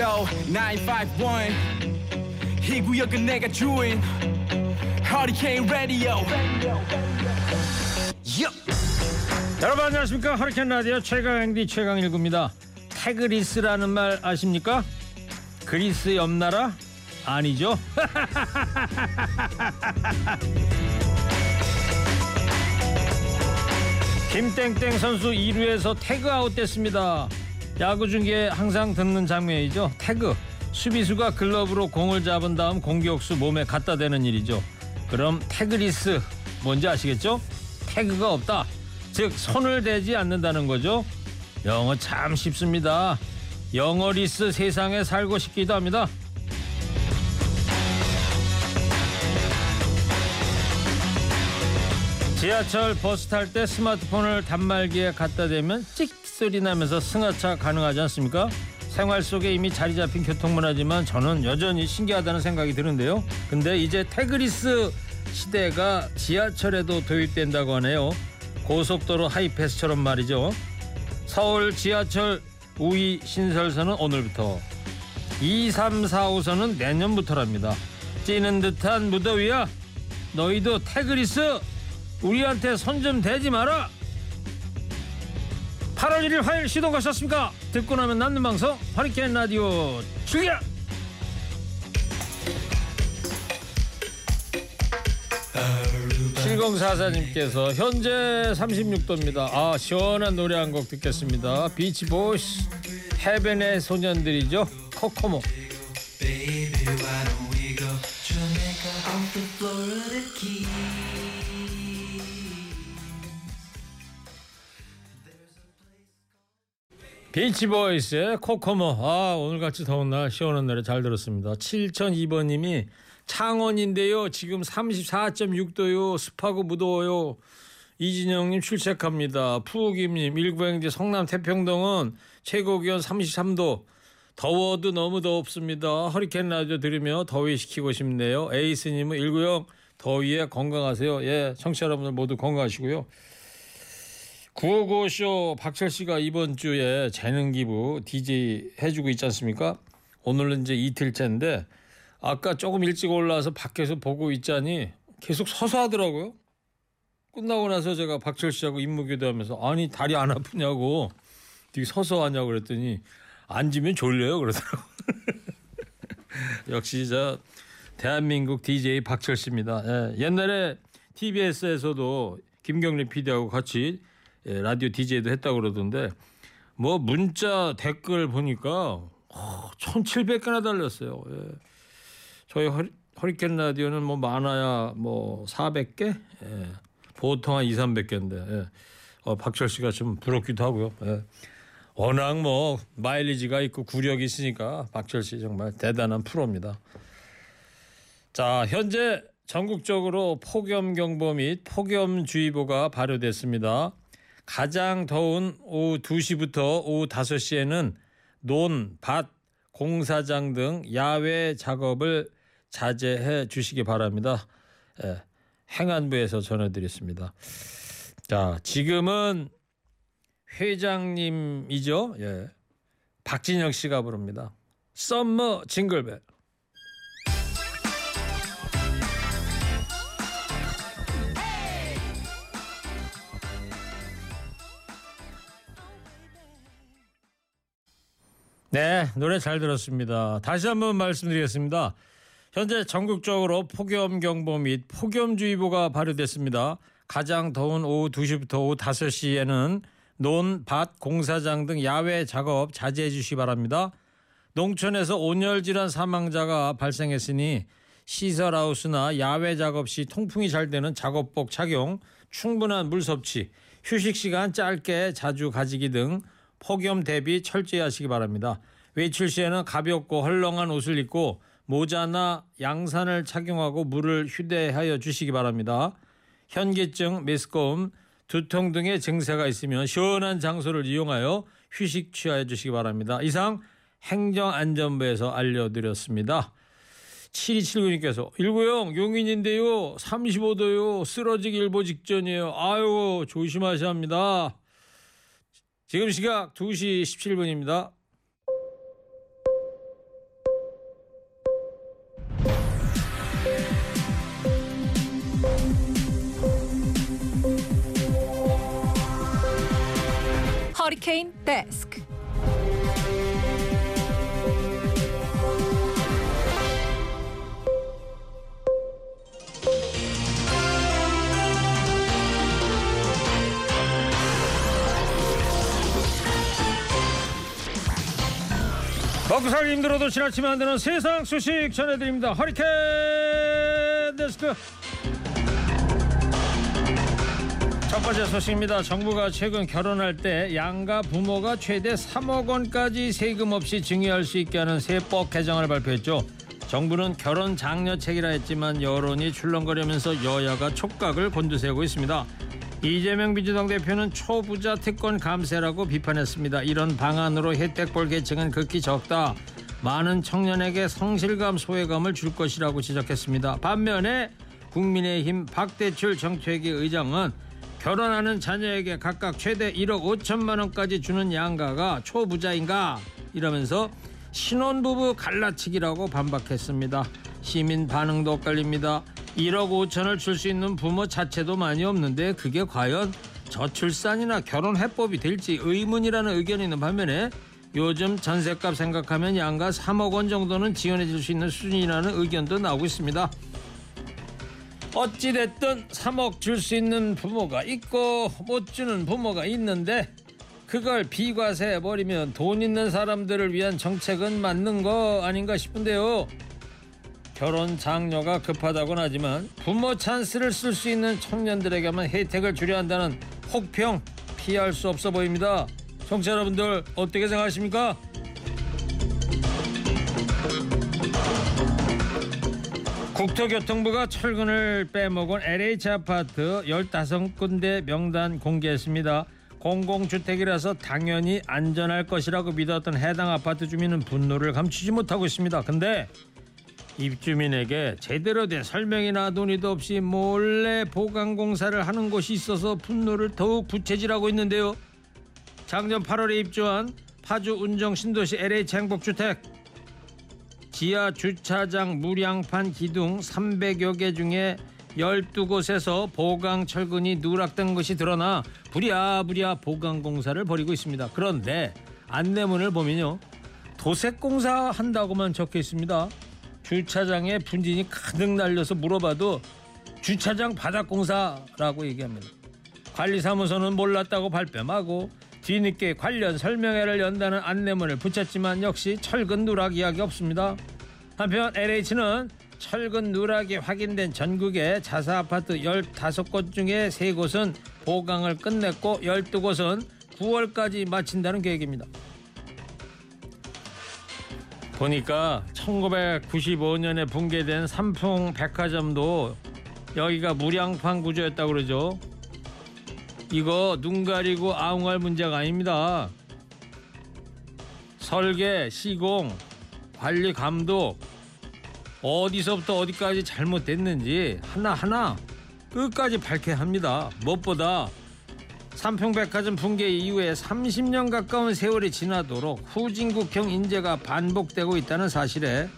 Yo 951 이 구역은 내가 주인. 허리케인 라디오 여러분 안녕하십니까? 허리케인 라디오 최강 앵디 최강일구입니다. 태그리스라는 말 아십니까? 그리스 옆 나라? 아니죠? 김땡땡 선수 2루에서 태그아웃 됐습니다 야구 중계 항상 듣는 장면이죠 태그 수비수가 글러브로 공을 잡은 다음 공격수 몸에 갖다 대는 일이죠 그럼 tagless 뭔지 아시겠죠? 태그가 없다 즉 손을 대지 않는다는 거죠. 영어 참 쉽습니다. 영어 less 세상에 살고 싶기도 합니다. 지하철 버스 탈 때 스마트폰을 단말기에 갖다 대면 찍 소리 나면서 승하차 가능하지 않습니까? 생활 속에 이미 자리 잡힌 교통문화지만 저는 여전히 신기하다는 생각이 드는데요. 근데 이제 태그리스 시대가 지하철에도 도입된다고 하네요. 고속도로 하이패스처럼 말이죠. 서울 지하철 우이 신설선은 오늘부터 2, 3, 4, 5선은 내년부터랍니다. 찌는 듯한 무더위야. 너희도 태그리스 우리한테 손 좀 대지 마라. 8월 1일 화요일 시동 거셨습니까? 듣고 나면 남는 방송 허리케인 라디오 출격! 7044님께서 현재 36도입니다. 아 시원한 노래 한 곡 듣겠습니다. 비치 보이스 해변의 소년들이죠. 코코모. 비치보이스의 코코모. 아 오늘같이 더운 날 시원한 노래 잘 들었습니다. 7002번님이 창원인데요. 지금 34.6도요. 습하고 무더워요. 이진영님 출첵합니다. 푸우김님 일구행지 성남 태평동은 최고 기온 33도. 더워도 너무 덥습니다. 허리케인 라디오 들으며 더위 식히고 싶네요. 에이스님은 일구형 더위에 건강하세요. 예 청취자 여러분들 모두 건강하시고요 구호고쇼 박철씨가 이번 주에 재능 기부 DJ 해주고 있지 않습니까? 오늘은 이제 이틀째인데 아까 조금 일찍 올라와서 밖에서 보고 있자니 계속 서서 하더라고요. 끝나고 나서 제가 박철씨하고 임무교대하면서 아니 다리 안 아프냐고 되게 서서 하냐고 그랬더니 앉으면 졸려요 그러더라고. 역시 저 대한민국 DJ 박철씨입니다. 예, 옛날에 TBS에서도 김경림 PD하고 같이 예, 라디오 DJ도 했다고 그러던데 뭐 문자 댓글 보니까 어, 1,700개나 달렸어요. 예. 저희 허리, 허리케인 라디오는 뭐 많아야 뭐 400개? 예. 보통 한 2, 300개인데 예. 어, 박철 씨가 좀 부럽기도 하고요. 예. 워낙 뭐 마일리지가 있고 구력이 있으니까 박철 씨 정말 대단한 프로입니다. 자, 현재 전국적으로 폭염 경보 및 폭염주의보가 발효됐습니다. 가장 더운 오후 2시부터 오후 5시에는 논, 밭, 공사장 등 야외 작업을 자제해 주시기 바랍니다. 예, 행안부에서 전해드렸습니다. 자, 지금은 회장님이죠. 예. 박진영 씨가 부릅니다. 썸머 징글벨. 네, 노래 잘 들었습니다. 다시 한번 말씀드리겠습니다. 현재 전국적으로 폭염 경보 및 폭염주의보가 발효됐습니다. 가장 더운 오후 2시부터 오후 5시에는 논, 밭, 공사장 등 야외 작업 자제해 주시 기 바랍니다. 농촌에서 온열 질환 사망자가 발생했으니 시설하우스나 야외 작업 시 통풍이 잘 되는 작업복 착용, 충분한 물 섭취, 휴식 시간 짧게 자주 가지기 등 폭염 대비 철저히 하시기 바랍니다. 외출 시에는 가볍고 헐렁한 옷을 입고 모자나 양산을 착용하고 물을 휴대하여 주시기 바랍니다. 현기증, 메스꺼움, 두통 등의 증세가 있으면 시원한 장소를 이용하여 휴식 취하여 주시기 바랍니다. 이상 행정안전부에서 알려드렸습니다. 7279님께서 일구형 용인인데요. 35도요. 쓰러지기 일보 직전이에요. 아유 조심하셔야 합니다. 지금 시각 2시 17분입니다. 허리케인 데스크 먹고 살기 힘들어도 지나치면 안 되는 세상 소식 전해드립니다. 허리케인 데스크. 첫 번째 소식입니다. 정부가 최근 결혼할 때 양가 부모가 최대 3억 원까지 세금 없이 증여할 수 있게 하는 세법 개정을 발표했죠. 정부는 결혼 장려책이라 했지만 여론이 출렁거리면서 여야가 촉각을 곤두세우고 있습니다. 이재명 민주당 대표는 초부자 특권 감세라고 비판했습니다. 이런 방안으로 혜택 볼 계층은 극히 적다. 많은 청년에게 성실감, 소외감을 줄 것이라고 지적했습니다. 반면에 국민의힘 박대출 정책위 의장은 결혼하는 자녀에게 각각 최대 1억 5천만 원까지 주는 양가가 초부자인가 이러면서 신혼부부 갈라치기라고 반박했습니다. 시민 반응도 엇갈립니다. 1억 5천을 줄 수 있는 부모 자체도 많이 없는데 그게 과연 저출산이나 결혼 해법이 될지 의문이라는 의견이 있는 반면에 요즘 전셋값 생각하면 양가 3억 원 정도는 지원해 줄 수 있는 수준이라는 의견도 나오고 있습니다. 어찌됐든 3억 줄 수 있는 부모가 있고 못 주는 부모가 있는데 그걸 비과세해 버리면 돈 있는 사람들을 위한 정책은 맞는 거 아닌가 싶은데요. 결혼 장려가 급하다고는 하지만 부모 찬스를 쓸 수 있는 청년들에게만 혜택을 주려 한다는 혹평 피할 수 없어 보입니다. 청취자 여러분들 어떻게 생각하십니까? 국토교통부가 철근을 빼먹은 LH 아파트 15군데 명단 공개했습니다. 공공주택이라서 당연히 안전할 것이라고 믿었던 해당 아파트 주민은 분노를 감추지 못하고 있습니다. 근데 입주민에게 제대로 된 설명이나 논의도 없이 몰래 보강 공사를 하는 곳이 있어서 분노를 더욱 부채질하고 있는데요. 작년 8월에 입주한 파주 운정 신도시 LH 행복주택 지하 주차장 무량판 기둥 300여 개 중에 12곳에서 보강 철근이 누락된 것이 드러나 부랴부랴 보강 공사를 벌이고 있습니다. 그런데 안내문을 보면요. 도색 공사 한다고만 적혀 있습니다. 주차장에 분진이 가득 날려서 물어봐도 주차장 바닥 공사라고 얘기합니다. 관리사무소는 몰랐다고 발뺌하고 뒤늦게 관련 설명회를 연다는 안내문을 붙였지만 역시 철근 누락 이야기 없습니다. 한편 LH는 철근 누락이 확인된 전국의 자사 아파트 15곳 중에 3곳은 보강을 끝냈고 12곳은 9월까지 마친다는 계획입니다. 보니까 1995년에 붕괴된 삼풍 백화점도 여기가 무량판 구조였다고 그러죠. 이거 눈 가리고 아웅할 문제가 아닙니다. 설계, 시공, 관리 감독 어디서부터 어디까지 잘못됐는지 하나하나 끝까지 밝혀야 합니다. 무엇보다 삼평백화점 붕괴 이후에 30년 가까운 세월이 지나도록 후진국형 인재가 반복되고 있다는 사실에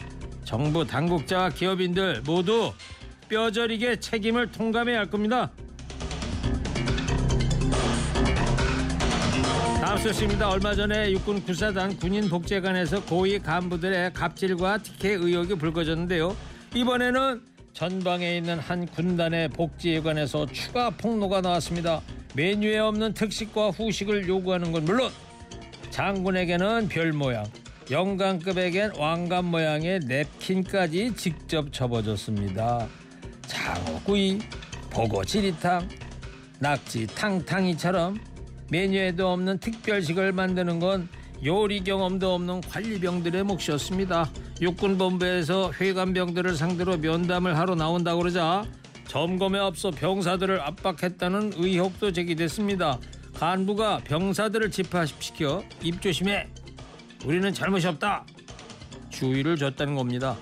정부 당국자와 기업인들 모두 뼈저리게 책임을 통감해야 할 겁니다. 다음 소식입니다. 얼마 전에 육군 구사단 군인복제관에서 고위 간부들의 갑질과 특혜 의혹이 불거졌는데요. 이번에는 전방에 있는 한 군단의 복지회관에서 추가 폭로가 나왔습니다. 메뉴에 없는 특식과 후식을 요구하는 건 물론 장군에게는 별 모양, 영광급에겐 왕관 모양의 냅킨까지 직접 접어줬습니다. 장어구이, 보고지리탕, 낙지 탕탕이처럼 메뉴에도 없는 특별식을 만드는 건 요리 경험도 없는 관리병들의 몫이었습니다. 육군본부에서 회관병들을 상대로 면담을 하러 나온다고 그러자 점검에 앞서 병사들을 압박했다는 의혹도 제기됐습니다. 간부가 병사들을 집합시켜 입조심해 우리는 잘못이 없다 주의를 줬다는 겁니다.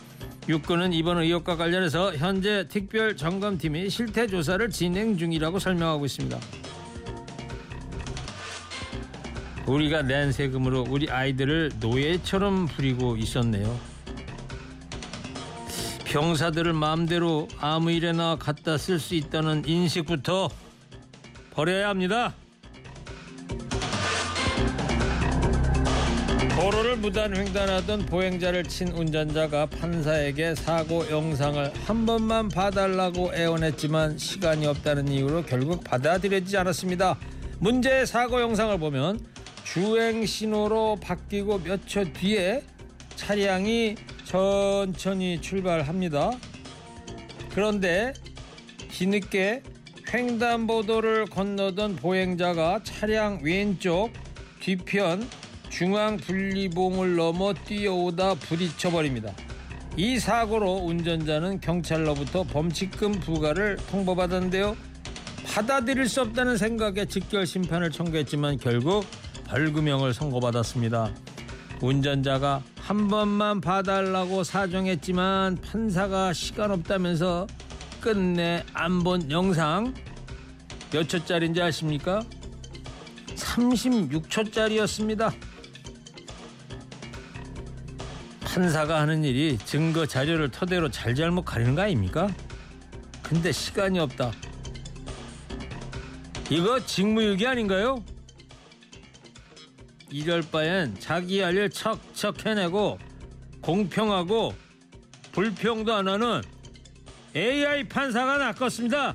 육군은 이번 의혹과 관련해서 현재 특별 점검팀이 실태 조사를 진행 중이라고 설명하고 있습니다. 우리가 낸 세금으로 우리 아이들을 노예처럼 부리고 있었네요. 병사들을 마음대로 아무 일에나 갖다 쓸 수 있다는 인식부터 버려야 합니다. 도로를 무단 횡단하던 보행자를 친 운전자가 판사에게 사고 영상을 한 번만 봐달라고 애원했지만 시간이 없다는 이유로 결국 받아들여지지 않았습니다. 문제의 사고 영상을 보면 주행 신호로 바뀌고 몇 초 뒤에 차량이 천천히 출발합니다. 그런데 뒤늦게 횡단보도를 건너던 보행자가 차량 왼쪽 뒤편 중앙 분리봉을 넘어 뛰어오다 부딪혀 버립니다. 이 사고로 운전자는 경찰로부터 범칙금 부과를 통보받았는데요. 받아들일 수 없다는 생각에 직결 심판을 청구했지만 결국 벌금형을 선고받았습니다. 운전자가 한 번만 봐달라고 사정했지만 판사가 시간 없다면서 끝내 안 본 영상 몇 초짜리인지 아십니까? 36초짜리였습니다. 판사가 하는 일이 증거 자료를 토대로 잘잘못 가리는 거 아닙니까? 근데 시간이 없다. 이거 직무유기 아닌가요? 이럴 바엔 자기 할 일 척척 해내고 공평하고 불평도 안 하는 AI 판사가 낫겠습니다.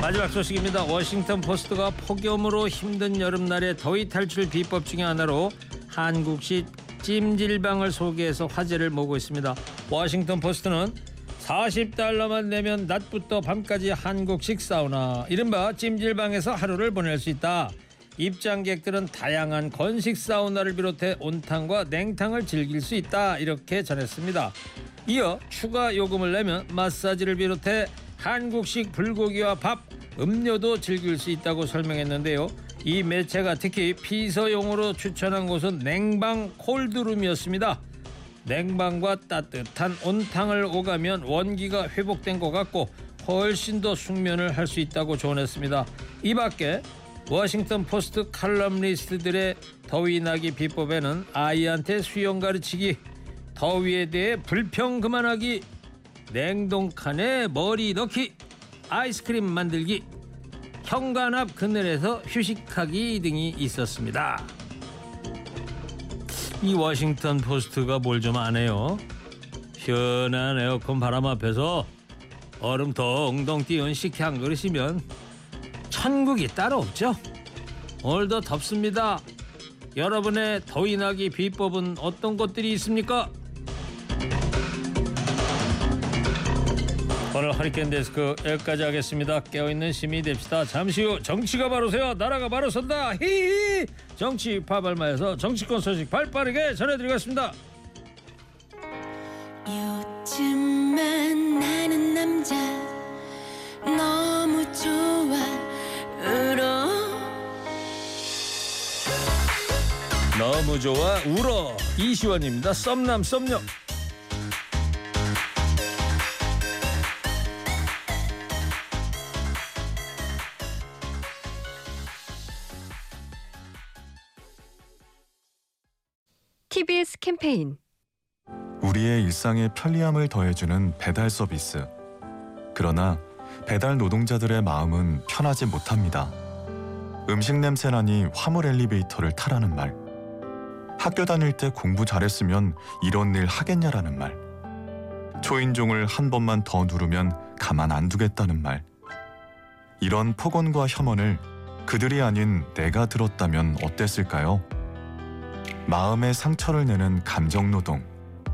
마지막 소식입니다. 워싱턴 포스트가 폭염으로 힘든 여름날의 더위 탈출 비법 중에 하나로 한국식 찜질방을 소개해서 화제를 모으고 있습니다. 워싱턴 포스트는 40달러만 내면 낮부터 밤까지 한국식 사우나 이른바 찜질방에서 하루를 보낼 수 있다. 입장객들은 다양한 건식 사우나를 비롯해 온탕과 냉탕을 즐길 수 있다. 이렇게 전했습니다. 이어 추가 요금을 내면 마사지를 비롯해 한국식 불고기와 밥, 음료도 즐길 수 있다고 설명했는데요. 이 매체가 특히 피서용으로 추천한 곳은 냉방 cold room이었습니다. 냉방과 따뜻한 온탕을 오가면 원기가 회복된 것 같고 훨씬 더 숙면을 할 수 있다고 조언했습니다. 이 밖에 워싱턴 포스트 칼럼니스트들의 더위 나기 비법에는 아이한테 수영 가르치기, 더위에 대해 불평 그만하기, 냉동칸에 머리 넣기, 아이스크림 만들기, 현관 앞 그늘에서 휴식하기 등이 있었습니다. 이 워싱턴 포스트가 뭘 좀 아네요. 시원한 에어컨 바람 앞에서 얼음 덩덩 띄운 식혜 한 그릇이면 천국이 따로 없죠. 오늘도 덥습니다. 여러분의 더위 나기 비법은 어떤 것들이 있습니까? 오늘 허리케인 데스크 여기까지 하겠습니다. 깨어있는 시민이 됩시다. 잠시 후 정치가 바로 세워 나라가 바로 선다. 히히 정치 파발마에서 정치권 소식 발빠르게 전해드리겠습니다. 요즘 만 나는 남자 너무 좋아 울어 너무 좋아 울어 이시원입니다. 썸남 썸녀 TBS 캠페인 우리의 일상에 편리함을 더해주는 배달 서비스. 그러나 배달 노동자들의 마음은 편하지 못합니다. 음식 냄새나니 화물 엘리베이터를 타라는 말. 학교 다닐 때 공부 잘했으면 이런 일 하겠냐라는 말. 초인종을 한 번만 더 누르면 가만 안 두겠다는 말. 이런 폭언과 혐언을 그들이 아닌 내가 들었다면 어땠을까요? 마음에 상처를 내는 감정 노동.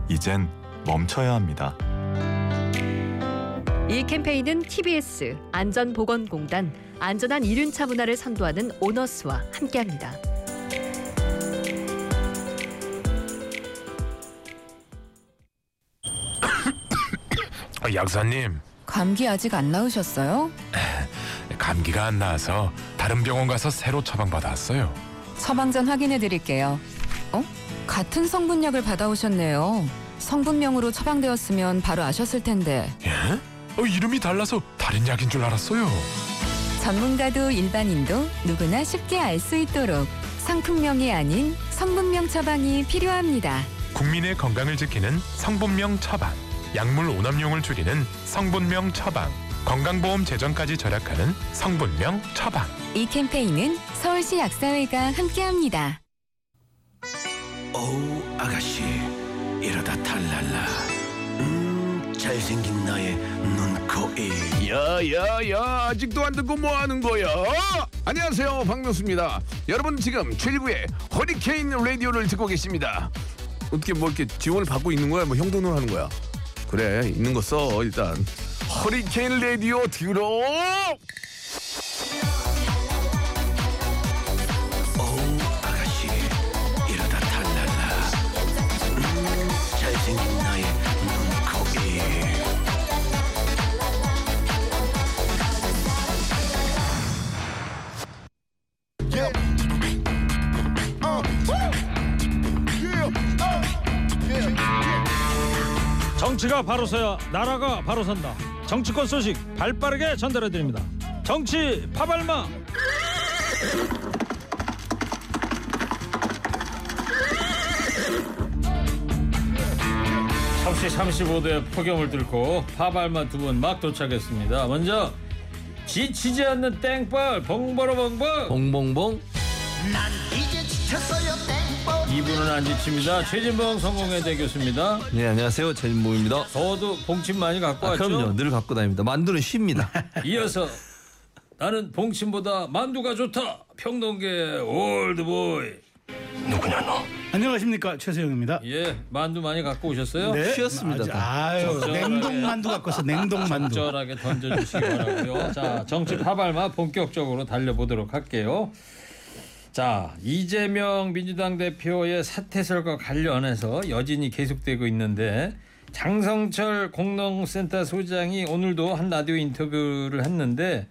이젠 멈춰야 합니다. 이 캠페인은 TBS 안전보건공단 안전한 이륜차 문화를 선도하는 오너스와 함께합니다. 아, 약사님 감기 아직 안 나으셨어요? 감기가 안 나아서 다른 병원 가서 새로 처방받았어요 처방전 확인해 드릴게요. 어? 같은 성분약을 받아오셨네요. 성분명으로 처방되었으면 바로 아셨을 텐데. 예? 어, 이름이 달라서 다른 약인 줄 알았어요 전문가도 일반인도 누구나 쉽게 알 수 있도록 상품명이 아닌 성분명 처방이 필요합니다. 국민의 건강을 지키는 성분명 처방 약물 오남용을 줄이는 성분명 처방 건강보험 재정까지 절약하는 성분명 처방. 이 캠페인은 서울시 약사회가 함께합니다. 어우 아가씨 이러다 탈랄라 음 잘생긴 나의 눈코입 야야야 아직도 안 듣고 뭐 하는 거야? 안녕하세요 박명수입니다. 여러분 지금 최일구의 허리케인 라디오를 듣고 계십니다. 어떻게 뭐 이렇게 지원을 받고 있는 거야? 뭐 형돈을 하는 거야? 그래 있는 거 써 일단 허리케인 라디오 들어. 정치가 바로 서야 나라가 바로 선다. 정치권 소식 발빠르게 전달해 드립니다. 정치 파발마. 섭씨 35도의 폭염을 뚫고 파발마 두 분 막 도착했습니다. 먼저 지치지 않는 땡벌 봉버러 봉봉 봉봉봉 이 분은 안 지칩니다. 최진봉 성공회대 교수입니다. 네 안녕하세요 최진봉입니다 저도 봉침 많이 갖고 아, 왔죠. 그럼요 늘 갖고 다닙니다 만두는 쉽니다 이어서 나는 봉침보다 만두가 좋다. 평동계 올드보이. 누구냐 너 안녕하십니까 최세영입니다. 예, 만두 많이 갖고 오셨어요? 네, 쉬었습니다, 아주- 다. 아유. 냉동 만두 갖고 왔어 냉동 만두. 적절하게 던져주시기 바라고요. 자, 정치 파발마 본격적으로 달려보도록 할게요. 자, 이재명 민주당 대표의 사퇴설과 관련해서 여진이 계속되고 있는데 장성철 공농센터 소장이 오늘도 한 라디오 인터뷰를 했는데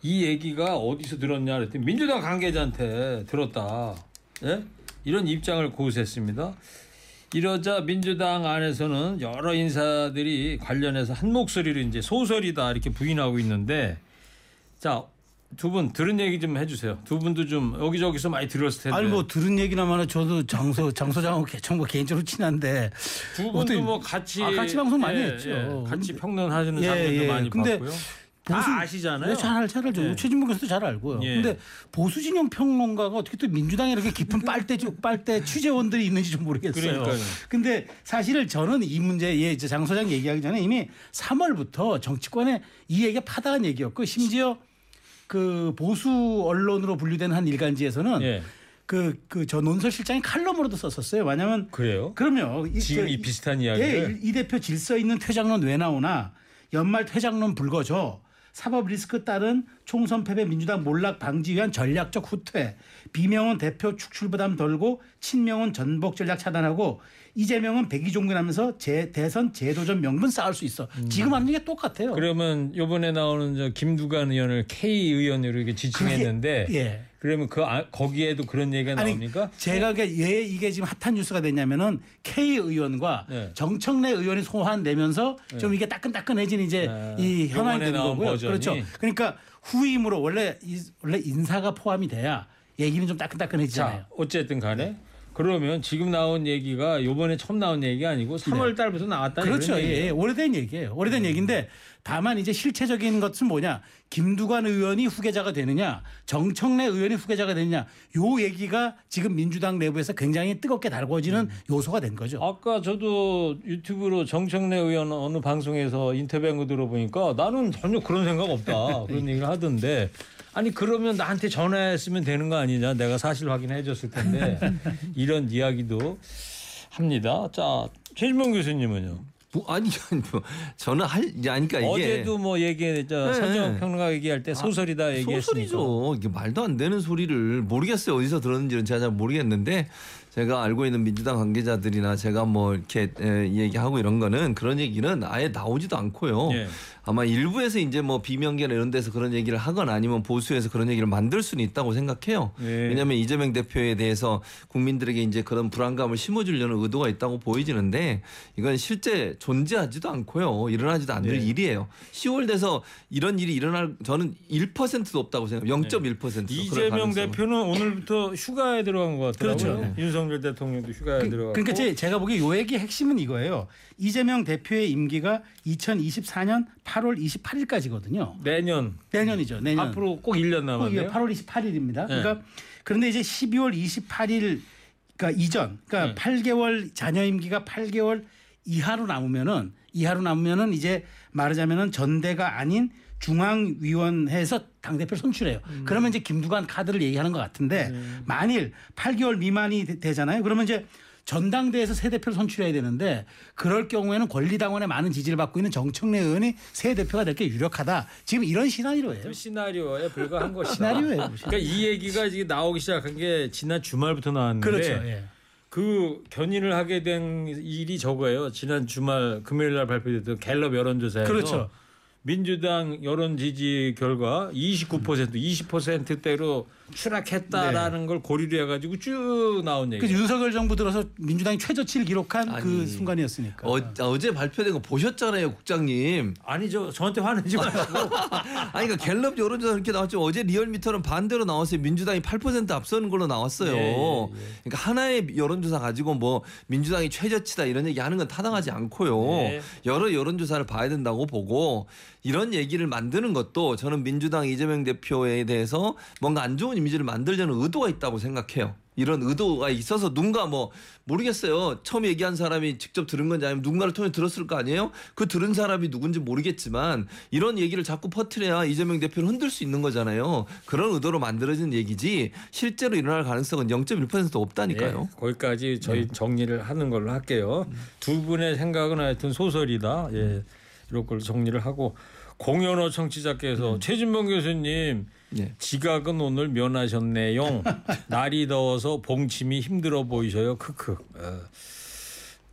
이 얘기가 어디서 들었냐 그랬더니 민주당 관계자한테 들었다. 예? 이런 입장을 고수했습니다. 이러자 민주당 안에서는 여러 인사들이 관련해서 한 목소리로 이제 소설이다 이렇게 부인하고 있는데 자 두 분 들은 얘기 좀 해주세요. 두 분도 좀 여기저기서 많이 들었을 텐데. 아니 뭐 들은 얘기나마나 저도 장소 장소장하고 개청뭐 개인적으로 친한데 두 분도 어떻게- 뭐 같이 아, 같이 방송 많이 예, 했죠. 예, 같이 평론하시는 예, 장면도 예. 많이 근데 봤고요. 보수- 다 아시잖아요. 네, 잘, 잘 알죠. 예. 최진봉 교수도 잘 알고요. 예. 근데 보수 진영 평론가가 어떻게 또 민주당에 이렇게 깊은 빨대 빨대 취재원들이 있는지 좀 모르겠어요. 그러니까요. 근데 사실 저는 이 문제 예, 이제 장 소장 얘기하기 전에 이미 3월부터 정치권에 이 얘기가 파다한 얘기였고 심지어 그 보수 언론으로 분류되는 한 일간지에서는 예. 그그저 논설 실장이 칼럼으로도 썼었어요. 왜냐하면 그래요? 그럼요. 이- 지금 그- 이 비슷한 이야기를 예, 이 대표 질서 있는 퇴장론 왜 나오나 연말 퇴장론 불거져 사법 리스크 따른 총선 패배 민주당 몰락 방지 위한 전략적 후퇴 비명은 대표 축출 부담 덜고 친명은 전복 전략 차단하고 이재명은 백의종군하면서 재, 대선 재도전 명분 쌓을 수 있어. 지금 하는 게 똑같아요. 음. 그러면 이번에 나오는 저 김두관 의원을 K 의원으로 이렇게 지칭했는데 그게- 예. 그러면 그 아- 거기에도 그런 얘기가 아니 나옵니까? 제가 이게 왜 이게 지금 핫한 뉴스가 됐냐면은 K 의원과 네. 정청래 의원이 소환 내면서 좀 이게 따끈따끈해진 이제 네. 이 현안이 요번에 되는 거고요. 버전이. 그렇죠. 그러니까 후임으로 원래 이- 원래 인사가 포함이 돼야 얘기는 좀 따끈따끈해지잖아요. 자, 어쨌든 간에 그러면 지금 나온 얘기가 요번에 처음 나온 얘기가 아니고 3월 달부터 나왔다 네. 그렇죠. 예. 예. 오래된 얘기예요. 오래된 얘기인데 다만 이제 실체적인 것은 뭐냐? 김두관 의원이 후계자가 되느냐, 정청래 의원이 후계자가 되느냐, 요 얘기가 지금 민주당 내부에서 굉장히 뜨겁게 달궈지는 음. 요소가 된 거죠. 아까 저도 유튜브로 정청래 의원 어느 방송에서 인터뷰한 거 들어보니까 나는 전혀 그런 생각 없다 그런 얘기를 하던데 아니 그러면 나한테 전화했으면 되는 거 아니냐 내가 사실 확인해 줬을 텐데 이런 이야기도 합니다. 자 최진봉 교수님은요 뭐, 아니 아니, 뭐, 저는 할 아니 그러니까 이게 어제도 뭐 얘기했죠 네. 서정 평론가 얘기할 때 소설이다 얘기했으니까 소설이죠. 이게 말도 안 되는 소리를 모르겠어요. 어디서 들었는지는 제가 잘 모르겠는데 제가 알고 있는 민주당 관계자들이나 제가 뭐 이렇게 에, 얘기하고 이런 거는 그런 얘기는 아예 나오지도 않고요. 예. 아마 일부에서 이제 뭐 비명계나 이런 데서 그런 얘기를 하거나 아니면 보수에서 그런 얘기를 만들 수는 있다고 생각해요. 예. 왜냐하면 이재명 대표에 대해서 국민들에게 이제 그런 불안감을 심어주려는 의도가 있다고 보여지는데 이건 실제 존재하지도 않고요. 일어나지도 않을 네. 일이에요. 10월 돼서 이런 일이 일어날 저는 1%도 없다고 생각해요. 0.1%. 이재명 대표는 오늘부터 휴가에 들어간 것 같더라고요. 그렇죠. 윤석열 윤석열 대통령도 휴가에 그, 들어가고. 그러니까 제, 제가 보기에 요 얘기 핵심은 이거예요. 이재명 대표의 임기가 2024년 8월 28일까지거든요. 내년 내년이죠. 내년. 앞으로 꼭 1년 남았네요. 8월 28일입니다. 네. 그러니까 그런데 이제 12월 28일 그러니까 이전 그러니까 네. 8개월 자녀 임기가 8개월 이하로 남으면은 이하로 남으면은 이제 말하자면은 전대가 아닌 중앙위원회에서 당대표 를 선출해요. 음. 그러면 이제 김두관 카드를 얘기하는 것 같은데 네. 만일 8개월 미만이 되- 되잖아요. 그러면 이제 전당대에서 새 대표를 선출해야 되는데 그럴 경우에는 권리당원의 많은 지지를 받고 있는 정청래 의원이 새 대표가 될 게 유력하다. 지금 이런 시나리오예요. 시나리오에 불과한 것이다. 시나리오예요. 그러니까 이 얘기가 지금 나오기 시작한 게 지난 주말부터 나왔는데 그렇죠. 예. 그 견인을 하게 된 일이 저거예요. 지난 주말 금요일 날 발표됐던 갤럽 여론조사에서 그렇죠. 민주당 여론 지지 결과 29% 20%대로 추락했다라는 걸 고리로 해가지고 쭉 나온 그 얘기예요. 윤석열 정부 들어서 민주당이 최저치를 기록한 그 아니. 순간이었으니까. 어, 어제 발표된 거 보셨잖아요, 국장님. 아니죠. 저한테 화내지 마시고. 아니 그러니까 갤럽 여론조사 그렇게 나왔죠. 어제 리얼미터는 반대로 나왔어요. 민주당이 8% 앞서는 걸로 나왔어요. 예, 예, 예. 그러니까 하나의 여론조사 가지고 뭐 민주당이 최저치다 이런 얘기 하는 건 타당하지 않고요. 네. 여러 여론조사를 봐야 된다고 보고 이런 얘기를 만드는 것도 저는 민주당 이재명 대표에 대해서 뭔가 안 좋은 이미지를 만들려는 의도가 있다고 생각해요. 이런 의도가 있어서 누군가 뭐 모르겠어요. 처음 얘기한 사람이 직접 들은 건지 아니면 누군가를 통해 들었을 거 아니에요? 그 들은 사람이 누군지 모르겠지만 이런 얘기를 자꾸 퍼뜨려야 이재명 대표를 흔들 수 있는 거잖아요. 그런 의도로 만들어진 얘기지 실제로 일어날 가능성은 0.1%도 없다니까요. 네, 거기까지 저희 정리를 하는 걸로 할게요. 두 분의 생각은 하여튼 소설이다. 예, 이런 걸로 정리를 하고 공연호 청취자께서 최진봉 교수님 예. 지각은 오늘 면하셨네요. 날이 더워서 봉침이 힘들어 보이셔요. 크크. 어.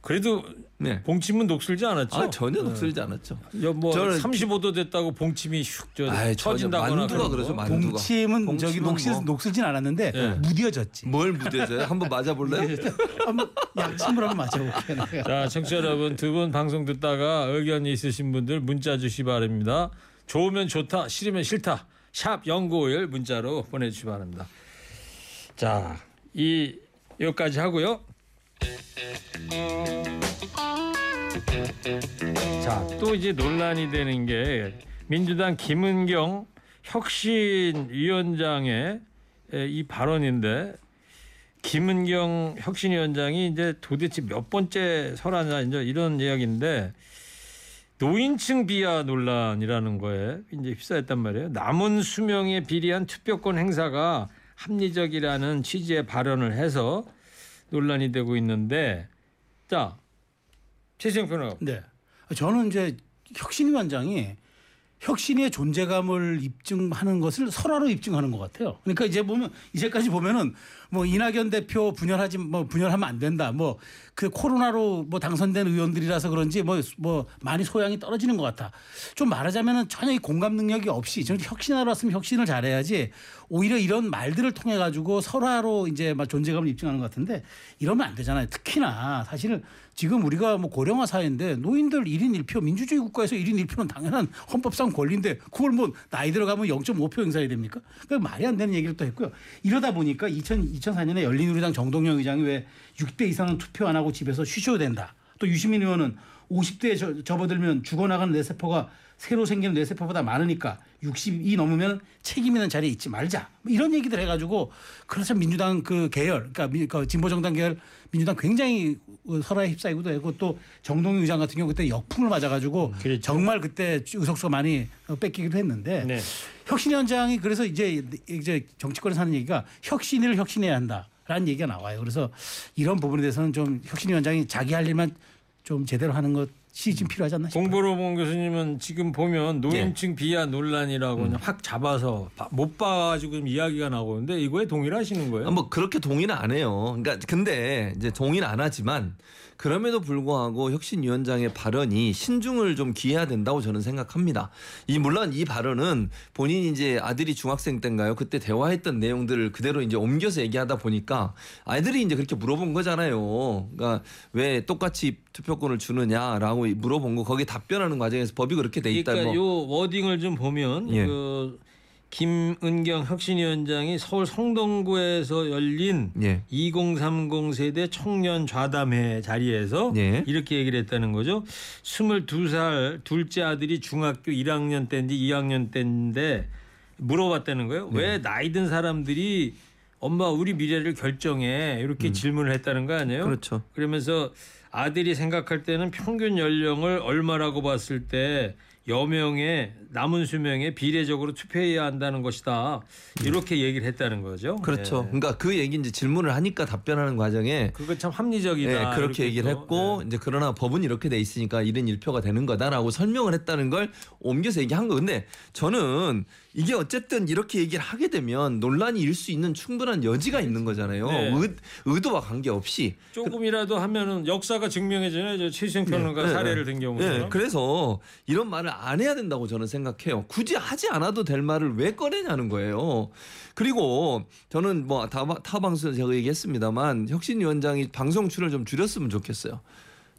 그래도 네. 봉침은 녹슬지 않았죠? 아 전혀 녹슬지 않았죠. 야, 뭐 저는 35도 됐다고 봉침이 슉저 아이, 처진다거나 만두가. 그러죠, 만두가. 봉침은 봉침은 저기 녹슬 뭐. 녹슬진 않았는데 예. 무뎌졌지. 뭘 무뎌져요? 한번 맞아볼래요? 한번 약침을 한번 맞아볼게요. 자, 청취자 여러분 두 분 방송 듣다가 의견이 있으신 분들 문자 주시 기 바랍니다. 좋으면 좋다, 싫으면 싫다. 샵 연구일 문자로 보내주시기 바랍니다. 자, 이 여기까지 하고요. 자, 또 이제 논란이 되는 게 민주당 김은경 혁신위원장의 에, 이 발언인데 김은경 혁신위원장이 이제 도대체 몇 번째 설하냐 이제 이런 이야기인데 노인층 비하 논란이라는 거에 이제 휩싸였단 말이에요. 남은 수명에 비리한 투표권 행사가 합리적이라는 취지의 발언을 해서 논란이 되고 있는데 자 최수영 변호사 네. 저는 이제 혁신위 원장이 혁신의 존재감을 입증하는 것을 설화로 입증하는 것 같아요. 그러니까 이제 보면 이제까지 보면은 뭐 이낙연 대표 분열하지 뭐 분열하면 안 된다. 뭐 그 코로나로 뭐 당선된 의원들이라서 그런지 뭐뭐 많이 소양이 떨어지는 것 같아. 좀 말하자면은 전혀 이 공감 능력이 없이 저는 혁신하러 왔으면 혁신을 잘해야지 오히려 이런 말들을 통해 가지고 설화로 이제 막 존재감을 입증하는 것 같은데 이러면 안 되잖아요. 특히나 사실은 지금 우리가 뭐 고령화 사회인데 노인들 1인 1표 민주주의 국가에서 1인 1표는 당연한 헌법상 권리인데 그걸 뭐 나이 들어가면 0.5표 행사해야 됩니까? 그러니까 말이 안 되는 얘기를 또 했고요. 이러다 보니까 2000, 2004년에 열린우리당 정동영 의장이 왜 6대 이상은 투표 안 하고 집에서 쉬셔야 된다. 또 유시민 의원은 50대에 저, 접어들면 죽어나가는 뇌세포가 새로 생기는 뇌세포보다 많으니까 60이 넘으면 책임 있는 자리에 있지 말자. 뭐 이런 얘기들 해가지고 그래서 민주당 그 계열, 그러니까 미- 그 진보정당 계열 민주당 굉장히 설화에 휩싸이기도 했고 또 정동영 의장 같은 경우 그때 역풍을 맞아가지고 그랬죠. 정말 그때 의석수가 많이 뺏기기도 했는데 네. 혁신위원장이 그래서 이제 이제 정치권에서 하는 얘기가 혁신을 혁신해야 한다 라는 얘기가 나와요. 그래서 이런 부분에 대해서는 좀 혁신위원장이 자기 할 일만 좀 제대로 하는 것 이좀 필요하지 않나 싶어요. 공보로본 교수님은 지금 보면 노인층 비하 논란이라고 그냥 확 잡아서 바- 못 봐가지고 좀 이야기가 나오는데 이거에 동의하시는 거예요? 아, 뭐 그렇게 동의는 안 해요. 그러니까 근데 이제 동의는 안 하지만 그럼에도 불구하고 혁신위원장의 발언이 신중을 좀 기해야 된다고 저는 생각합니다. 이 물론 이 발언은 본인이 이제 아들이 중학생 때인가요? 그때 대화했던 내용들을 그대로 이제 옮겨서 얘기하다 보니까 아이들이 이제 그렇게 물어본 거잖아요. 그러니까 왜 똑같이 투표권을 주느냐라고 물어본 거 거기에 답변하는 과정에서 법이 그렇게 돼 있다. 그러니까 뭐 요 워딩을 좀 보면 예. 그 김은경 혁신위원장이 서울 성동구에서 열린 예. 2030 세대 청년 좌담회 자리에서 예. 이렇게 얘기를 했다는 거죠. 22살 둘째 아들이 중학교 1학년 때인지 2학년 때인데 물어봤다는 거예요. 네. 왜 나이 든 사람들이 엄마 우리 미래를 결정해 이렇게 질문을 했다는 거 아니에요? 음. 그렇죠. 그러면서 아들이 생각할 때는 평균 연령을 얼마라고 봤을 때 여명의 남은 수명에 비례적으로 투표해야 한다는 것이다. 이렇게 얘기를 했다는 거죠. 그렇죠. 네. 그러니까 그 얘기 이제 질문을 하니까 답변하는 과정에 그거 참 합리적이다. 네, 그렇게 얘기를 또. 했고 이제 그러나 법은 이렇게 돼 있으니까 1인 1표가 되는 거다라고 설명을 했다는 걸 옮겨서 얘기한 거. 근데 저는 이게 어쨌든 이렇게 얘기를 하게 되면 논란이 일 수 있는 충분한 여지가 있는 거잖아요. 네. 의, 의도와 관계없이. 조금이라도 하면은 역사가 증명해지는 저 최수영 평론가 네, 사례를 네. 든 경우처럼. 네, 그래서 이런 말을 안 해야 된다고 저는 생각해요. 굳이 하지 않아도 될 말을 왜 꺼내냐는 거예요. 그리고 저는 뭐 타 방송에서 제가 얘기했습니다만 혁신위원장이 방송 출연을 좀 줄였으면 좋겠어요.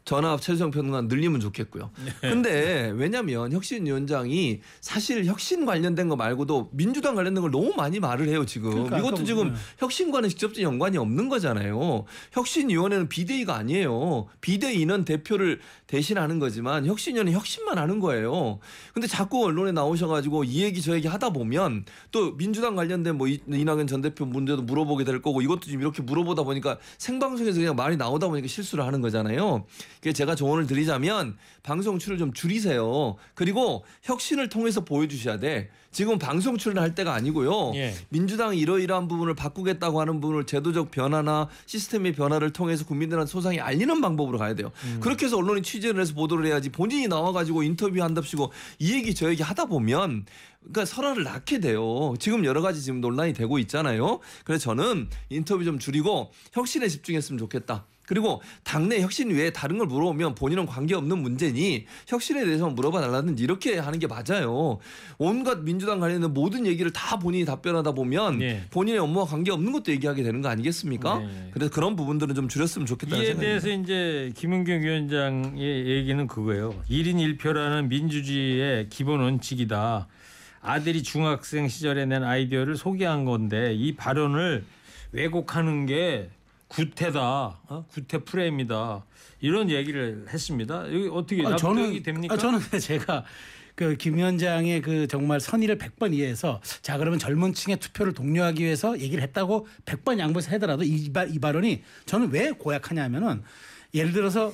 전화 최수영 평론가 늘리면 좋겠고요. 네. 근데 왜냐하면 혁신위원장이 사실 혁신 관련된 거 말고도 민주당 관련된 걸 너무 많이 말을 해요 지금. 그러니까 이것도 지금 뭐, 네. 혁신과는 직접적인 연관이 없는 거잖아요. 혁신위원회는 비대위가 아니에요. 비대위는 대표를 대신하는 거지만 혁신위원회 혁신만 하는 거예요. 근데 자꾸 언론에 나오셔가지고 이 얘기 저 얘기 하다 보면 또 민주당 관련된 뭐 이- 이낙연 전 대표 문제도 물어보게 될 거고 이것도 지금 이렇게 물어보다 보니까 생방송에서 그냥 말이 나오다 보니까 실수를 하는 거잖아요. 제가 조언을 드리자면 방송 출을 좀 줄이세요. 그리고 혁신을 통해서 보여주셔야 돼. 지금 방송 출연할 때가 아니고요. 예. 민주당이 이러이러한 부분을 바꾸겠다고 하는 부분을 제도적 변화나 시스템의 변화를 통해서 국민들한테 소상히 알리는 방법으로 가야 돼요. 그렇게 해서 언론이 취재를 해서 보도를 해야지 본인이 나와가지고 인터뷰한답시고 이 얘기 저 얘기 하다 보면 그러니까 설화를 낳게 돼요. 지금 여러 가지 지금 논란이 되고 있잖아요. 그래서 저는 인터뷰 좀 줄이고 혁신에 집중했으면 좋겠다. 그리고 당내 혁신 외에 다른 걸 물어보면 본인은 관계없는 문제니 혁신에 대해서 물어봐 달라든지 이렇게 하는 게 맞아요. 온갖 민주당 관련된 모든 얘기를 다 본인이 답변하다 보면 네. 본인의 업무와 관계없는 것도 얘기하게 되는 거 아니겠습니까? 네. 그래서 그런 부분들은 좀 줄였으면 좋겠다는 이에 생각입니다. 대해서 이제 김은경 위원장의 얘기는 그거예요. 1인 1표라는 민주주의의 기본 원칙이다. 아들이 중학생 시절에 낸 아이디어를 소개한 건데 이 발언을 왜곡하는 게 구태다. 어? 구태 프레임이다. 이런 얘기를 했습니다. 여기 어떻게 아, 납득이 됩니까? 아, 저는 제가 그김 위원장의 그 정말 선의를 100번 이해해서 자 그러면 젊은 층의 투표를 독려하기 위해서 얘기를 했다고 100번 양보해서 하더라도 이, 발, 이 발언이 저는 왜 고약하냐면은 예를 들어서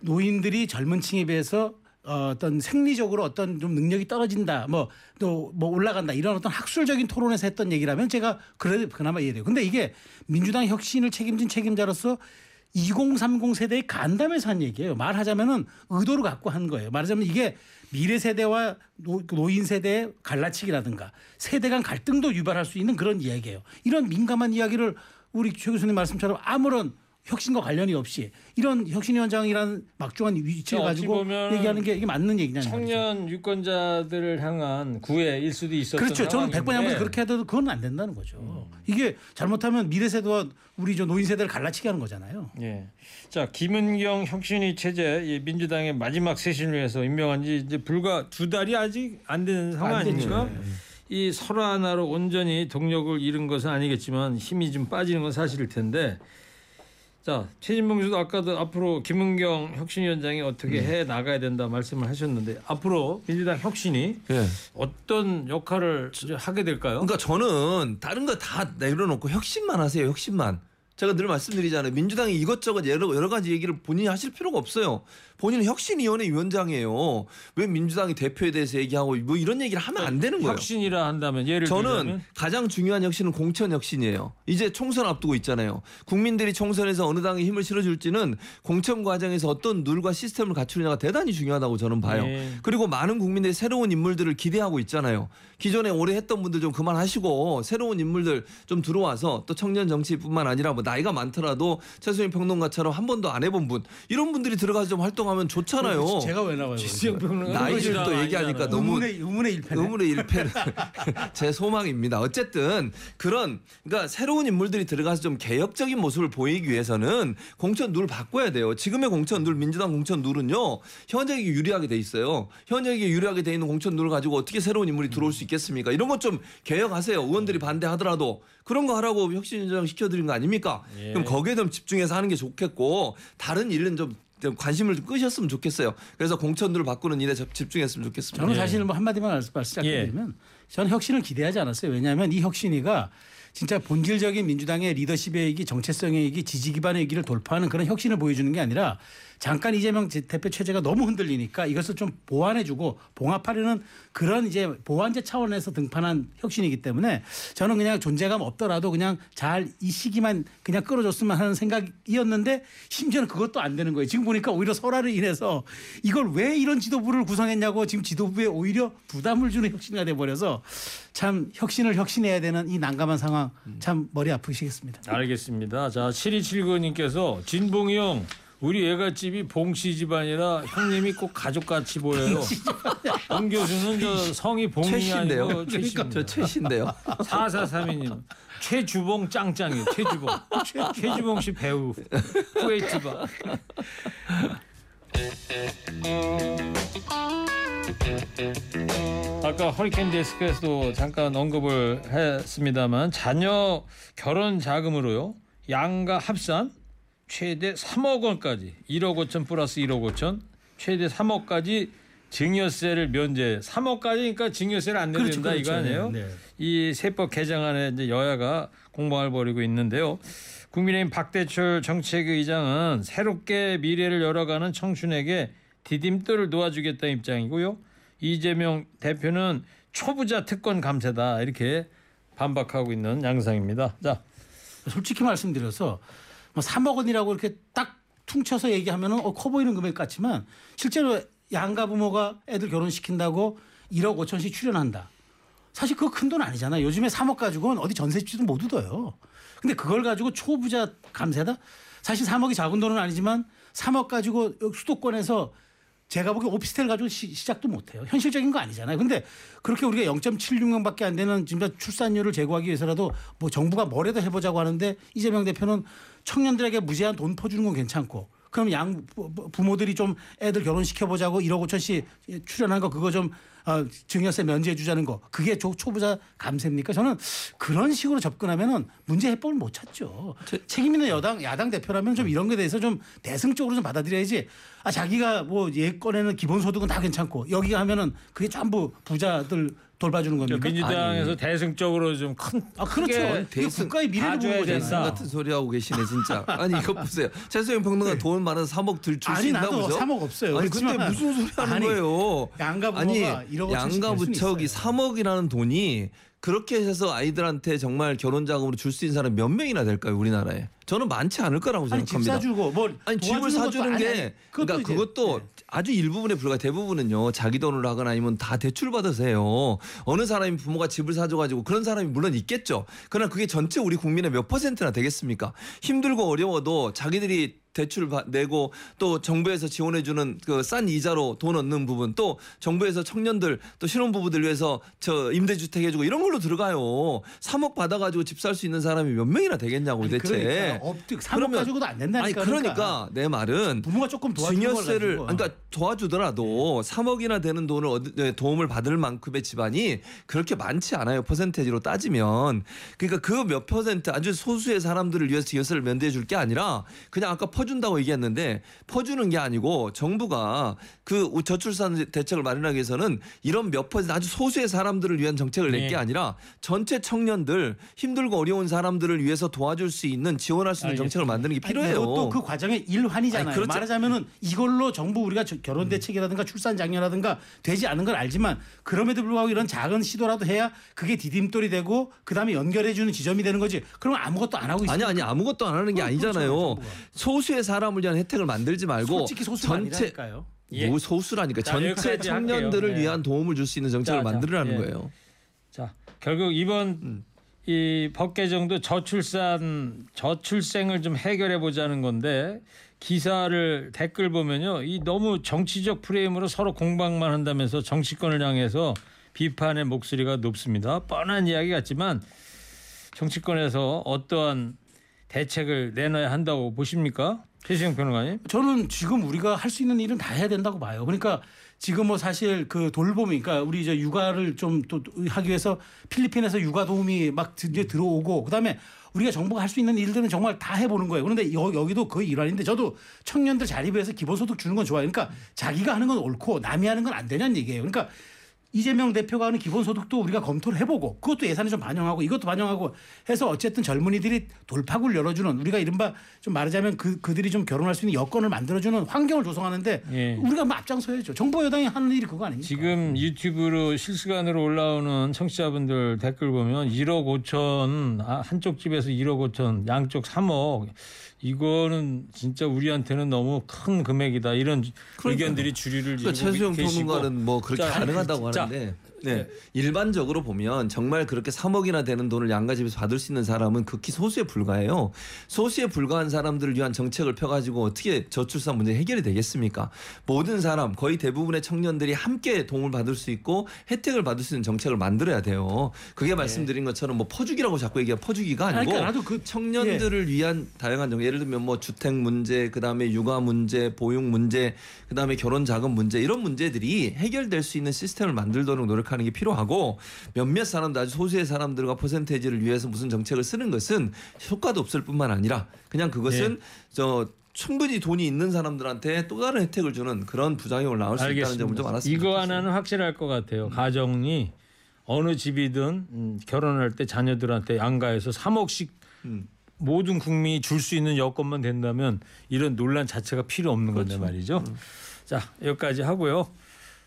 노인들이 젊은 층에 비해서 어, 어떤 생리적으로 어떤 좀 능력이 떨어진다 뭐 또 뭐 올라간다 이런 어떤 학술적인 토론에서 했던 얘기라면 제가 그래도 그나마 이해돼요. 근데 이게 민주당 혁신을 책임진 책임자로서 2030 세대의 간담회에서 한 얘기예요. 말하자면은 의도를 갖고 한 거예요. 말하자면 이게 미래 세대와 노- 노인 세대의 갈라치기라든가 세대 간 갈등도 유발할 수 있는 그런 이야기예요. 이런 민감한 이야기를 우리 최 교수님 말씀처럼 아무런 혁신과 관련이 없이 이런 혁신위원장이라는 막중한 위치를 어찌 가지고 얘기하는 게 이게 맞는 말이죠. 청년 유권자들을 향한 구애일 수도 있었던 그렇죠. 저는 백번 양보해서 그렇게 해도 그건 안 된다는 거죠. 이게 잘못하면 미래 세대와 우리 저 노인 세대를 갈라치게 하는 거잖아요. 예. 자 김은경 혁신위 체제 이 민주당의 마지막 쇄신을 위해서 임명한 지 이제 불과 두 달이 아직 안 되는 상황 안 됐죠. 아닙니까? 이 설화 하나로 온전히 동력을 잃은 것은 아니겠지만 힘이 좀 빠지는 건 사실일 텐데 자 최진봉 교수도 아까도 앞으로 김은경 혁신위원장이 어떻게 해 나가야 된다 말씀을 하셨는데 앞으로 민주당 혁신이 예. 어떤 역할을 하게 될까요? 그러니까 저는 다른 거 다 내려놓고 혁신만 하세요. 혁신만. 제가 늘 말씀드리잖아요. 민주당이 이것저것 여러, 여러 가지 얘기를 본인이 하실 필요가 없어요. 본인은 혁신위원회 위원장이에요. 왜 민주당이 대표에 대해서 얘기하고 뭐 이런 얘기를 하면 안 되는 거예요. 혁신이라 한다면 예를 저는 들자면 가장 중요한 혁신은 공천 혁신이에요. 이제 총선 앞두고 있잖아요. 국민들이 총선에서 어느 당에 힘을 실어줄지는 공천 과정에서 어떤 룰과 시스템을 갖추느냐가 대단히 중요하다고 저는 봐요. 네. 그리고 많은 국민들이 새로운 인물들을 기대하고 있잖아요. 기존에 오래 했던 분들 좀 그만하시고 새로운 인물들 좀 들어와서 또 청년 정치뿐만 아니라 뭐 나이가 많더라도 최수영 평론가처럼 한 번도 안 해본 분 이런 분들이 들어가서 좀 활동하면 좋잖아요. 제가 왜 나와요? 지수영 평론가 나이를 또 얘기하니까 너무 의문의 의문의 일패네. 의문의 일패는 제 소망입니다. 어쨌든 그런 그러니까 새로운 인물들이 들어가서 좀 개혁적인 모습을 보이기 위해서는 공천 룰 바꿔야 돼요. 지금의 공천 룰 민주당 공천 룰은요 현역에게 유리하게 돼 있어요. 현역에게 유리하게 돼 있는 공천 룰을 가지고 어떻게 새로운 인물이 들어올 수 있겠습니까? 이런 것 좀 개혁하세요. 의원들이 반대하더라도 그런 거 하라고 혁신 인정 시켜드린 거 아닙니까? 예. 그럼 거기에 좀 집중해서 하는 게 좋겠고 다른 일은 좀 좀 관심을 좀 끄셨으면 좋겠어요. 그래서 공천들을 바꾸는 일에 접- 집중했으면 좋겠습니다. 저는 예. 사실 뭐 한마디만 말씀- 말씀드리면 저는 혁신을 기대하지 않았어요. 왜냐하면 이 혁신이가 진짜 본질적인 민주당의 리더십의 얘기, 정체성의 얘기, 지지 기반의 얘기를 돌파하는 그런 혁신을 보여주는 게 아니라 잠깐 이재명 제- 대표 체제가 너무 흔들리니까 이것을 좀 보완해주고 봉합하려는 그런 이제 보완제 차원에서 등판한 혁신이기 때문에 저는 그냥 존재감 없더라도 그냥 잘 이 시기만 그냥 끌어줬으면 하는 생각이었는데 심지어는 그것도 안 되는 거예요. 지금 보니까 오히려 설화를 인해서 이걸 왜 이런 지도부를 구성했냐고 지금 지도부에 오히려 부담을 주는 혁신이 돼버려서 참 혁신을 혁신해야 되는 이 난감한 상황 참 머리 아프시겠습니다. 알겠습니다. 자, 7279님께서 진봉이 형 우리 애가 집이 봉씨 집안이라 형님이 꼭 가족같이 보여요. 본 교수는 저 성이 봉이. 아니고 최씨입니다. 저 최씨인데요. 4432님 최주봉 짱짱이에요. 최주봉. 최, 최주봉 씨 배우. 쿠웨이트바. 아까 허리케인 데스크에서도 잠깐 언급을 했습니다만 자녀 결혼 자금으로요 양가 합산 최대 3억 원까지 1억 5천 플러스 1억 5천 최대 3억까지 증여세를 면제 3억까지니까 증여세를 안 내야 그렇죠, 그렇죠. 이거 아니에요? 네, 네. 이 세법 개정안에 이제 여야가 공방을 벌이고 있는데요. 국민의힘 박대철 정책의장은 새롭게 미래를 열어가는 청춘에게 디딤돌을 놓아주겠다 입장이고요. 이재명 대표는 초부자 특권 감세다 이렇게 반박하고 있는 양상입니다. 자, 솔직히 말씀드려서 뭐 3억 원이라고 이렇게 딱 퉁쳐서 얘기하면은 어, 커 보이는 금액 같지만 실제로 양가 부모가 애들 결혼시킨다고 1억 5천씩 출연한다. 사실 그거 큰 돈 아니잖아요. 요즘에 3억 가지고는 어디 전세집도 못 얻어요. 근데 그걸 가지고 초부자 감세다? 사실 3억이 작은 돈은 아니지만 3억 가지고 수도권에서 제가 보기에 오피스텔 가지고 시, 시작도 못해요. 현실적인 거 아니잖아요. 근데 그렇게 우리가 0.76명밖에 안 되는 진짜 출산율을 제고하기 위해서라도 뭐 정부가 뭐라도 해보자고 하는데 이재명 대표는 청년들에게 무제한 돈 퍼주는 건 괜찮고 그럼 양 부- 부모들이 좀 애들 결혼시켜 보자고 1억 5천씩 출연한 거 그거 좀 어, 증여세 면제해 주자는 거 그게 초, 초부자 감세입니까? 저는 그런 식으로 접근하면은 문제 해법을 못 찾죠. 책임 있는 여당 야당 대표라면 좀 이런 거에 대해서 좀 대승적으로 좀 받아들여야지. 아 자기가 뭐 예권에는 기본소득은 다 괜찮고 여기가 하면은 그게 전부 부자들 돌봐주는 겁니까? 민주당에서 대승적으로 좀큰 아 그렇죠. 이게 국가의 미래를 보는. 거잖아요. 같은 소리 하고 계시네 진짜. 아니 이거 보세요. 최수영 평론가 돈 많아서 3억 들줄수 아니 나도 보죠? 3억 없어요. 아니 근데 무슨 소리 하는 아니, 거예요? 양가 아니 1억 5천씩 양가 부척이 있어요. 3억이라는 돈이 그렇게 해서 아이들한테 정말 결혼 자금으로 줄 수 있는 사람 몇 명이나 될까요 우리나라에? 저는 많지 않을 거라고 아니 집 생각합니다. 사주고 뭐 아니 집을 사주는 아니, 게 아니, 그러니까 이제- 그것도 네. 아주 일부분에 불과 대부분은요 자기 돈으로 하거나 아니면 다 대출 받으세요. 어느 사람이 부모가 집을 사줘가지고 그런 사람이 물론 있겠죠. 그러나 그게 전체 우리 국민의 몇 퍼센트나 되겠습니까? 힘들고 어려워도 자기들이 대출 받- 내고 또 정부에서 지원해주는 그 싼 이자로 돈 얻는 부분 또 정부에서 청년들 또 신혼부부들 위해서 저 임대주택 해주고 이런 걸로 들어가요. 3억 받아가지고 집 살 수 있는 사람이 몇 명이나 되겠냐고 아니, 대체. 그러니까 업득 3억 가지고도 안 된다니까. 아니 그러니까 내 말은 부모가 조금 증여세를. 그러니까 도와주더라도 3억이나 되는 돈을 얻- 네, 도움을 받을 만큼의 집안이 그렇게 많지 않아요 퍼센테이지로 따지면. 그러니까 그 몇 퍼센트 아주 소수의 사람들을 위해서 증여세를 면제해 줄 게 아니라 그냥 아까 퍼 준다고 얘기했는데 퍼주는 게 아니고 정부가 그 저출산 대책을 마련하기 위해서는 이런 몇 퍼센트 아주 소수의 사람들을 위한 정책을 낼게 네. 아니라 전체 청년들 힘들고 어려운 사람들을 위해서 도와줄 수 있는 지원할 수 있는 정책을 만드는 게 필요해요. 또 그 과정의 일환이잖아요. 아니. 말하자면은 이걸로 정부 우리가 저- 결혼 대책이라든가 출산 장려라든가 되지 않은 걸 알지만 그럼에도 불구하고 이런 작은 시도라도 해야 그게 디딤돌이 되고 그다음에 연결해 주는 지점이 되는 거지. 그럼 아무것도 안 하고 있어요. 아니 아니 아무것도 안 하는 게 아니잖아요. 정부가. 소수의 사람을 위한 혜택을 만들지 말고 솔직히 소수가 전체 아니라니까요. 예. 뭐 소수라니까 자, 전체 청년들을 할게요. 예. 위한 도움을 줄 수 있는 정책을 자, 자, 만들으라는 예. 거예요. 자, 결국 이번 음. 이법 개정도 저출산 저출생을 좀 해결해 보자는 건데 기사를 댓글 보면요. 이 너무 정치적 프레임으로 서로 공방만 한다면서 정치권을 향해서 비판의 목소리가 높습니다. 뻔한 이야기 같지만 정치권에서 어떠한 대책을 내놔야 한다고 보십니까? 최시영 변호사님? 저는 지금 우리가 할 수 있는 일은 다 해야 된다고 봐요. 그러니까 지금 뭐 사실 그 돌봄이 그러니까 우리 이제 육아를 좀 또 하기 위해서 필리핀에서 육아 도움이 막 이제 들어오고 그다음에 우리가 정부가 할 수 있는 일들은 정말 다 해보는 거예요. 그런데 여, 여기도 거의 일환인데 저도 청년들 자립해서 기본소득 주는 건 좋아요. 그러니까 자기가 하는 건 옳고 남이 하는 건 안 되냐는 얘기예요. 그러니까 이재명 대표가 하는 기본소득도 우리가 검토를 해보고 그것도 예산에 좀 반영하고 이것도 반영하고 해서 어쨌든 젊은이들이 돌파구를 열어주는 우리가 이른바 좀 말하자면 그 그들이 좀 결혼할 수 있는 여건을 만들어주는 환경을 조성하는데 예. 우리가 뭐 앞장서야죠. 정부 여당이 하는 일이 그거 아닙니까? 지금 유튜브로 실시간으로 올라오는 청취자분들 댓글 보면 1억 5천 아, 한쪽 집에서 1억 5천 양쪽 3억 이거는 진짜 우리한테는 너무 큰 금액이다. 이런 의견들이 주류를 그러니까 최수영 평론가는 뭐 그렇게 자, 가능하다고 자, 하는데 네. 일반적으로 보면 정말 그렇게 3억이나 되는 돈을 양가집에서 받을 수 있는 사람은 극히 소수에 불과해요. 소수에 불과한 사람들을 위한 정책을 펴가지고 어떻게 저출산 문제 해결이 되겠습니까? 모든 사람 거의 대부분의 청년들이 함께 도움을 받을 수 있고 혜택을 받을 수 있는 정책을 만들어야 돼요. 그게 말씀드린 것처럼 뭐 퍼주기라고 자꾸 얘기해 퍼주기가 아니고 그러니까 나도 그 청년들을 위한 다양한 정책 예를 들면 뭐 주택 문제 그다음에 육아 문제 보육 문제 그다음에 결혼 자금 문제 이런 문제들이 해결될 수 있는 시스템을 만들도록 노력하 는 게 필요하고 몇몇 사람들 아주 소수의 사람들과 퍼센테이지를 위해서 무슨 정책을 쓰는 것은 효과도 없을 뿐만 아니라 그냥 그것은 저 충분히 돈이 있는 사람들한테 또 다른 혜택을 주는 그런 부작용을 낳을 수 있다는 점을 좀 알았습니다. 이거 하나는 확실할 것 같아요. 가정이 어느 집이든 음, 결혼할 때 자녀들한테 양가해서 3억씩 음. 모든 국민이 줄 수 있는 여건만 된다면 이런 논란 자체가 필요 없는 건데 말이죠. 자 여기까지 하고요.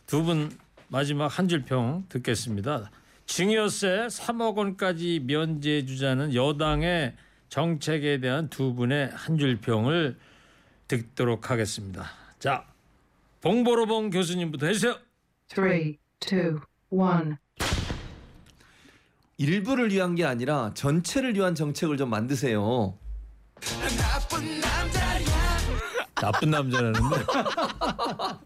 두분 마지막 한 줄 평 듣겠습니다. 증여세 3억 원까지 면제해 주자는 여당의 정책에 대한 두 분의 한 줄 평을 듣도록 하겠습니다. 자, 봉보로봉 교수님부터 해주세요. Three, two, one. 일부를 위한 게 아니라 전체를 위한 정책을 좀 만드세요. 나쁜 남자라는데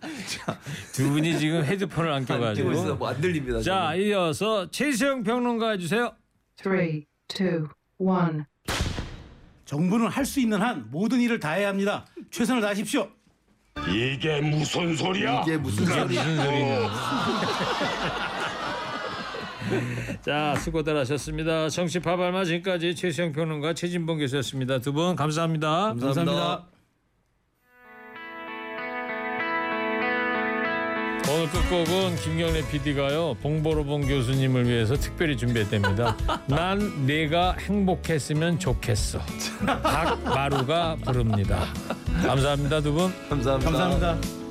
두 분이 지금 헤드폰을 안 끼고 있어 껴가지고 뭐안 들립니다. 자 이어서 최수영 평론가 해주세요. Three, two, one. 정부는 할 수 있는 한 모든 일을 다 해야 합니다. 최선을 다하십시오. 이게 무슨 소리야? 이게 무슨 이게 소리야? 무슨 소리냐. 자 수고들 하셨습니다. 정치 파발마 지금까지 최수영 평론가 최진봉 교수였습니다. 두 분 감사합니다. 감사합니다. 오늘 끝곡은 김경래 PD가요 봉보로봉 교수님을 위해서 특별히 준비했답니다. 난 내가 행복했으면 좋겠어. 박마루가 부릅니다. 감사합니다 두 분. 감사합니다. 감사합니다.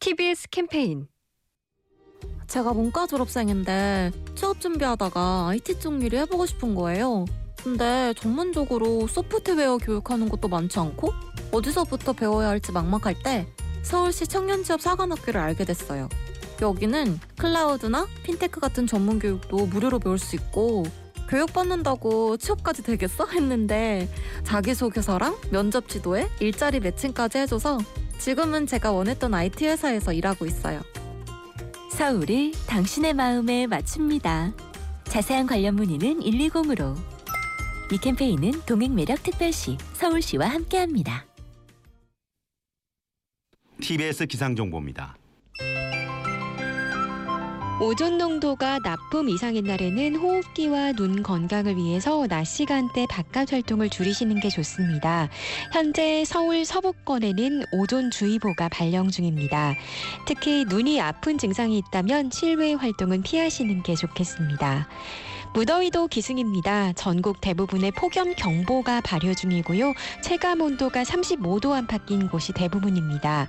TBS 캠페인 제가 문과 졸업생인데 취업 준비하다가 IT 쪽 일을 해보고 싶은 거예요. 근데 전문적으로 소프트웨어 교육하는 것도 많지 않고 어디서부터 배워야 할지 막막할 때 서울시 청년취업 사관학교를 알게 됐어요. 여기는 클라우드나 핀테크 같은 전문 교육도 무료로 배울 수 있고 교육받는다고 취업까지 되겠어? 했는데 자기소개서랑 면접 지도에 일자리 매칭까지 해줘서 지금은 제가 원했던 IT 회사에서 일하고 있어요. 서울을 당신의 마음에 맞춥니다. 자세한 관련 문의는 120으로. 이 캠페인은 동행매력특별시 서울시와 함께합니다. TBS 기상정보입니다. 오존 농도가 나쁨 이상인 날에는 호흡기와 눈 건강을 위해서 낮 시간대 바깥 활동을 줄이시는 게 좋습니다. 현재 서울 서부권에는 오존 주의보가 발령 중입니다. 특히 눈이 아픈 증상이 있다면 실외 활동은 피하시는 게 좋겠습니다. 무더위도 기승입니다. 전국 대부분의 폭염 경보가 발효 중이고요. 체감 온도가 35도 안팎인 곳이 대부분입니다.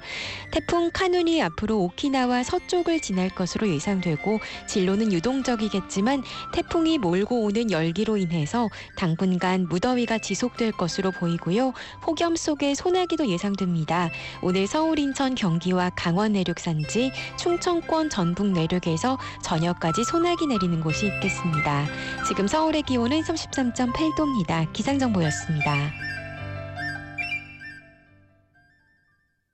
태풍 카눈이 앞으로 오키나와 서쪽을 지날 것으로 예상되고 진로는 유동적이겠지만 태풍이 몰고 오는 열기로 인해서 당분간 무더위가 지속될 것으로 보이고요. 폭염 속에 소나기도 예상됩니다. 오늘 서울, 인천, 경기와 강원 내륙 산지, 충청권 전북 내륙에서 저녁까지 소나기 내리는 곳이 있겠습니다. 지금 서울의 기온은 33.8도입니다. 기상정보였습니다.